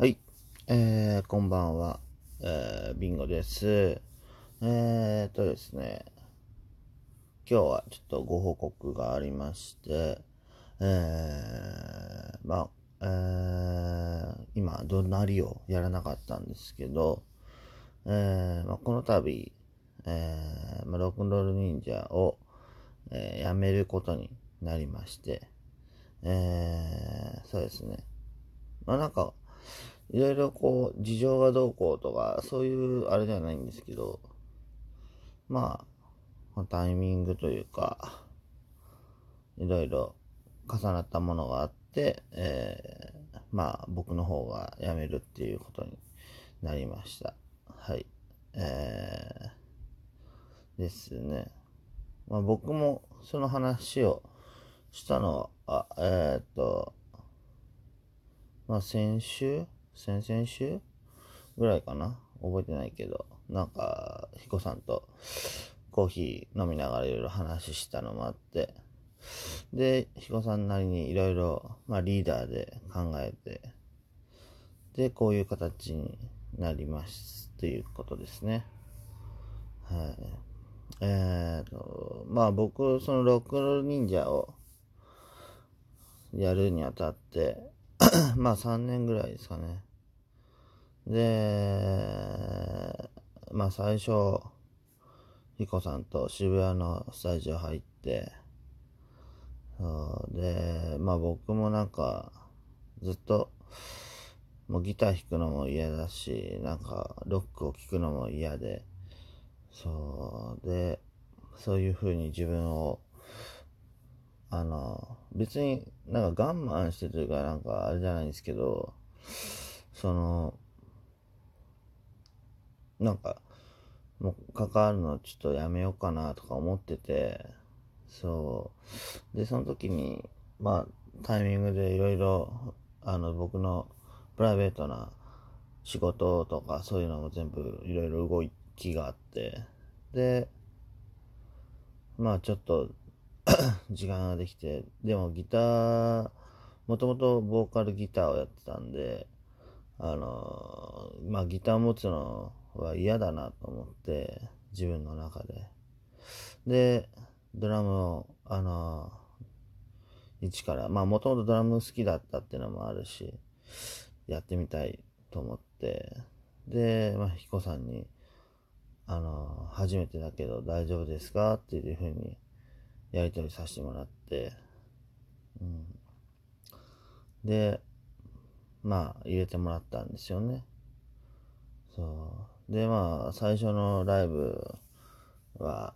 はい。えー、こんばんは。えー、ビンゴです。えーとですね。今日はちょっとご報告がありまして、えー、まあ、えー、今、怒鳴りをやらなかったんですけど、えー、まあ、この度、えー、まあ、ロックンロール忍者を、えー、やめることになりまして、えー、そうですね。まあなんか、いろいろこう、事情がどうこうとか、そういうあれではないんですけど、まあ、タイミングというか、いろいろ重なったものがあって、えー、まあ僕の方が辞めるっていうことになりました。はい。えー、ですね。まあ僕もその話をしたのは、えー、っと、まあ先週？先々週？ぐらいかな？覚えてないけど、なんか、彦さんとコーヒー飲みながらいろいろ話したのもあって、で、彦さんなりにいろいろ、まあリーダーで考えて、で、こういう形になりますということですね。はい。えーと、まあ僕、そのロックンロール忍者をやるにあたって、まあ3年ぐらいですかね。で、まあ最初、彦さんと渋谷のスタジオ入って、で、まあ僕もなんか、ずっと、もうギター弾くのも嫌だし、なんかロックを聴くのも嫌で、そうで、そういう風に自分を、あの、別になんか我慢してというかなんかあれじゃないんですけど、その、なんか、もう関わるのちょっとやめようかなとか思ってて、そう。で、その時に、まあ、タイミングでいろいろ、あの、僕のプライベートな仕事とかそういうのも全部いろいろ動きがあって、で、まあちょっと 時間ができて、でもギター、もともとボーカルギターをやってたんで、あの、まあギター持つのは嫌だなと思って、自分の中で。で、ドラムを、あの、一から、まあもともとドラム好きだったっていうのもあるし、やってみたいと思って、で、まあ彦さんに、あの、初めてだけど大丈夫ですか？っていうふうにやり取りさせてもらって、うん。で、まあ入れてもらったんですよね。そう。で、まあ最初のライブは、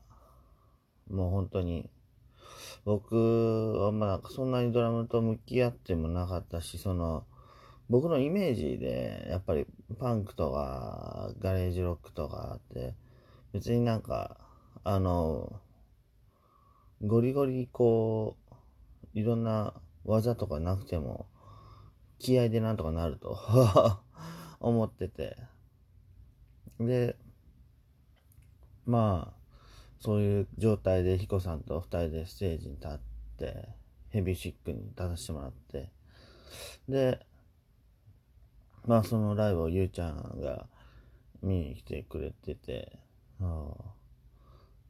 もう本当に、僕はまあそんなにドラムと向き合ってもなかったし、その、僕のイメージで、やっぱりパンクとかガレージロックとかって、別になんか、あの、ゴリゴリこう、いろんな技とかなくても、気合でなんとかなると 思ってて。で、まあ、そういう状態で彦さんと二人でステージに立って、ヘビーシックに立たせてもらって、で、まあそのライブをゆうちゃんが見に来てくれてて、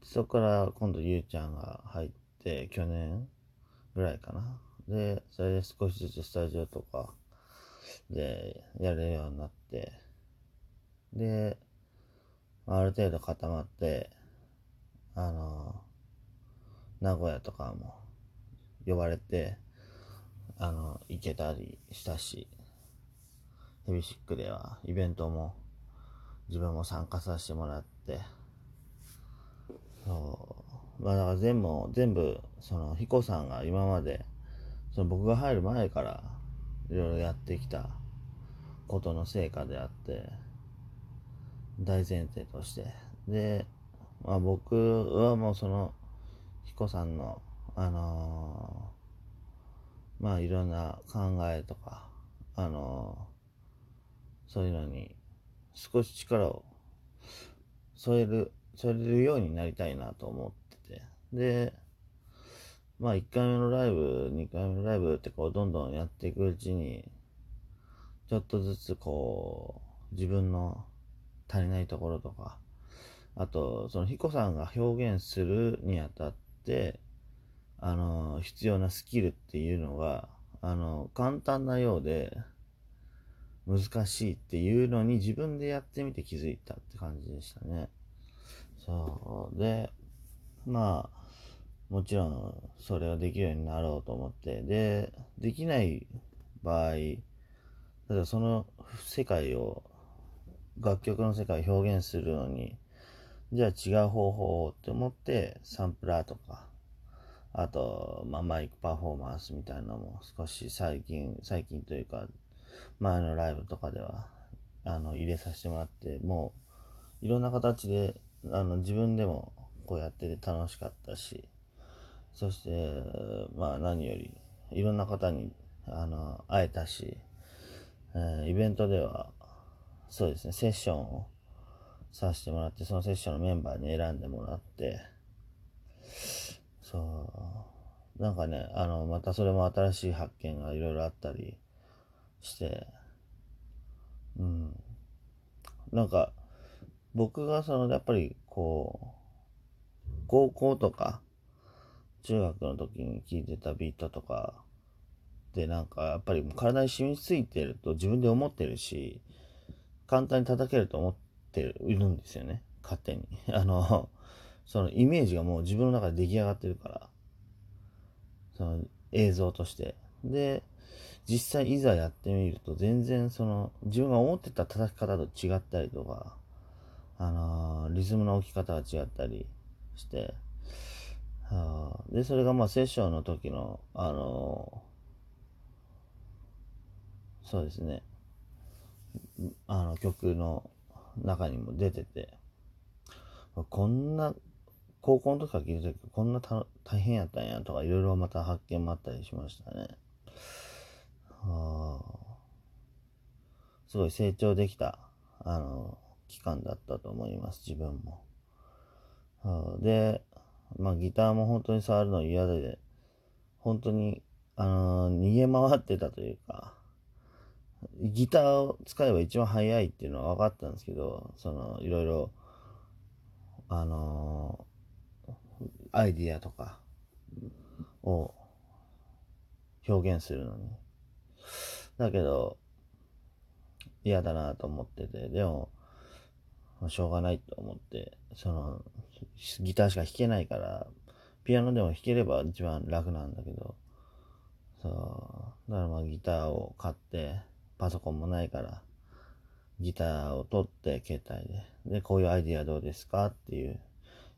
そこから今度ゆうちゃんが入って、去年ぐらいかな。で、それで少しずつスタジオとかでやれるようになって、で、ある程度固まって、あの、名古屋とかも呼ばれて、あの、行けたりしたし、ヘビシックではイベントも自分も参加させてもらって、そう。まあだから全部、全部、その、ヒコさんが今まで、その僕が入る前からいろいろやってきたことの成果であって、大前提として。で、まあ僕はもうその、ヒコさんの、あのーまあいろんな考えとか、あのーそういうのに少し力を添える、添えるようになりたいなと思ってて。で、まあ1回目のライブ、2回目のライブってこうどんどんやっていくうちに、ちょっとずつこう、自分の足りないところとか、あと、そのヒコさんが表現するにあたって、あの、必要なスキルっていうのが、あの、簡単なようで、難しいっていうのに自分でやってみて気づいたって感じでしたね。そう。で、まあ、もちろんそれをできるようになろうと思って、で、できない場合、例えばその世界を、楽曲の世界を表現するのに、じゃあ違う方法をって思って、サンプラーとか、あと、まあ、マイクパフォーマンスみたいなのも少し最近、最近というか、前のライブとかでは、あの、入れさせてもらって、もう、いろんな形で、あの、自分でもこうやってて楽しかったし、そして、まあ何より、いろんな方に、あの、会えたし、えー、イベントでは、そうですね、セッションをさせてもらって、そのセッションのメンバーに選んでもらって、そう、なんかね、あの、またそれも新しい発見がいろいろあったりして、うん。なんか、僕がその、やっぱりこう、高校とか、中学の時に聴いてたビートとか、でなんかやっぱり体に染みついてると自分で思ってるし、簡単に叩けると思っているんですよね。勝手に。あの、そのイメージがもう自分の中で出来上がってるから。その映像として。で、実際いざやってみると全然その自分が思ってた叩き方と違ったりとか、あのー、リズムの置き方が違ったりして、はあ、で、それがまあセッションの時の、あのー、そうですね、あの曲の中にも出てて、こんな、高校の時から聞いた時こんな大変やったんやとかいろいろまた発見もあったりしましたね。はあ、すごい成長できた、あの、期間だったと思います、自分も。で、まあギターも本当に触るの嫌で、本当に、あのー、逃げ回ってたというか、ギターを使えば一番速いっていうのは分かったんですけど、その、いろいろ、あのー、アイディアとかを表現するのに。だけど、嫌だなと思ってて、でも、まあしょうがないと思って、その、ギターしか弾けないから、ピアノでも弾ければ一番楽なんだけど、そう、だからまあギターを買って、パソコンもないから、ギターを取って携帯で、で、こういうアイディアどうですかっていう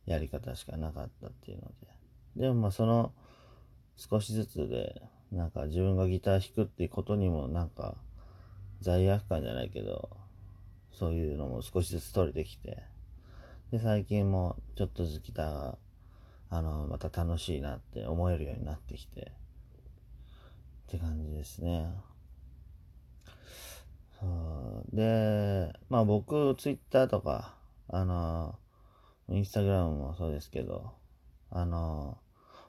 やり方しかなかったっていうので。でもまあその少しずつで、なんか自分がギター弾くっていうことにもなんか罪悪感じゃないけど、そういうのも少しずつ取れてきて、で、最近もちょっとずつギターが、あの、また楽しいなって思えるようになってきて、って感じですね。で、まあ僕、ツイッターとか、あの、インスタグラムもそうですけど、あの、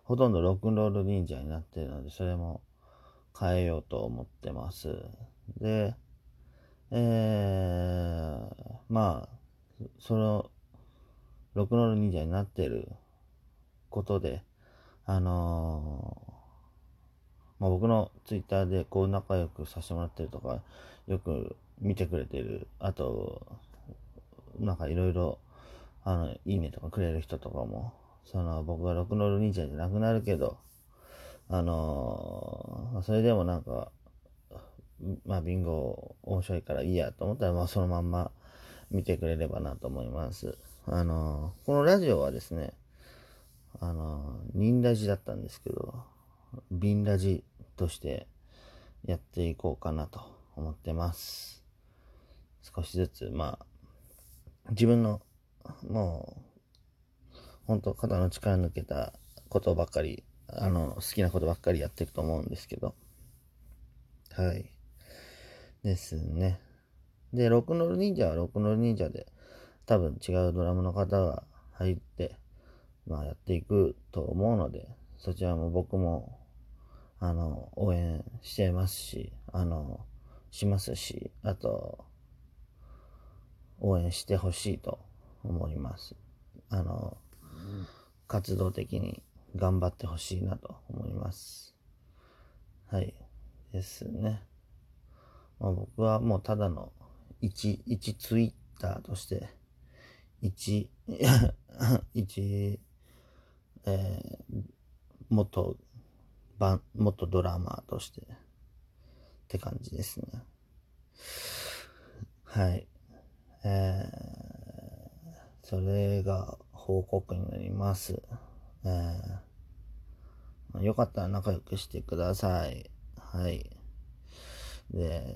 ほとんどロックンロール忍者になってるので、それも変えようと思ってます。で、えー、まあ、その、ロクノール忍者になってることで、あのー、まあ、僕のツイッターでこう仲良くさせてもらってるとか、よく見てくれてる、あと、なんかいろいろ、あの、いいねとかくれる人とかも、その、僕がロクノール忍者じゃなくなるけど、あのー、それでもなんか、まあ、ビンゴ面白いからいいやと思ったら、まあ、そのまんま見てくれればなと思います。あの、このラジオはですね、あの、ニンラジだったんですけど、ビンラジとしてやっていこうかなと思ってます。少しずつ、まあ、自分の、もう、本当肩の力抜けたことばっかり、あの、好きなことばっかりやっていくと思うんですけど、はい。ですね。で、ロックノール忍者はロックノール忍者で、多分違うドラムの方が入って、まあやっていくと思うので、そちらも僕も、あの、応援してますし、あの、しますし、あと、応援してほしいと思います。あの、活動的に頑張ってほしいなと思います。はい。ですね。まあ、僕はもうただの一、一ツイッターとして、一、一、えー、元、番、元ドラマーとして、って感じですね。はい。えー、それが報告になります。えー、よかったら仲良くしてください。はい。で、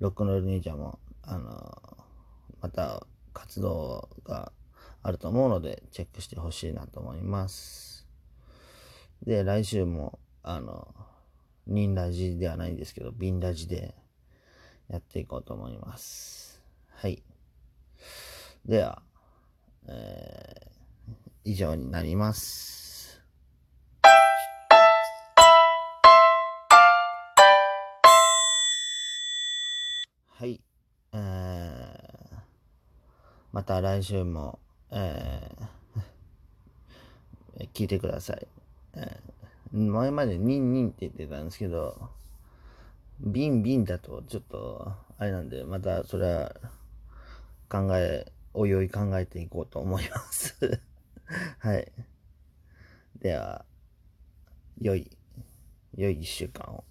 ロックノール忍者も、あの、また活動があると思うので、チェックしてほしいなと思います。で、来週も、あの、ニンラジではないんですけど、ビンラジでやっていこうと思います。はい。では、えー、以上になります。はい。えー、また来週も、えー、聞いてください。えー、前までニンニンって言ってたんですけど、ビンビンだとちょっと、あれなんで、またそれは考え、おいおい考えていこうと思います はい。では、良い、良い一週間を。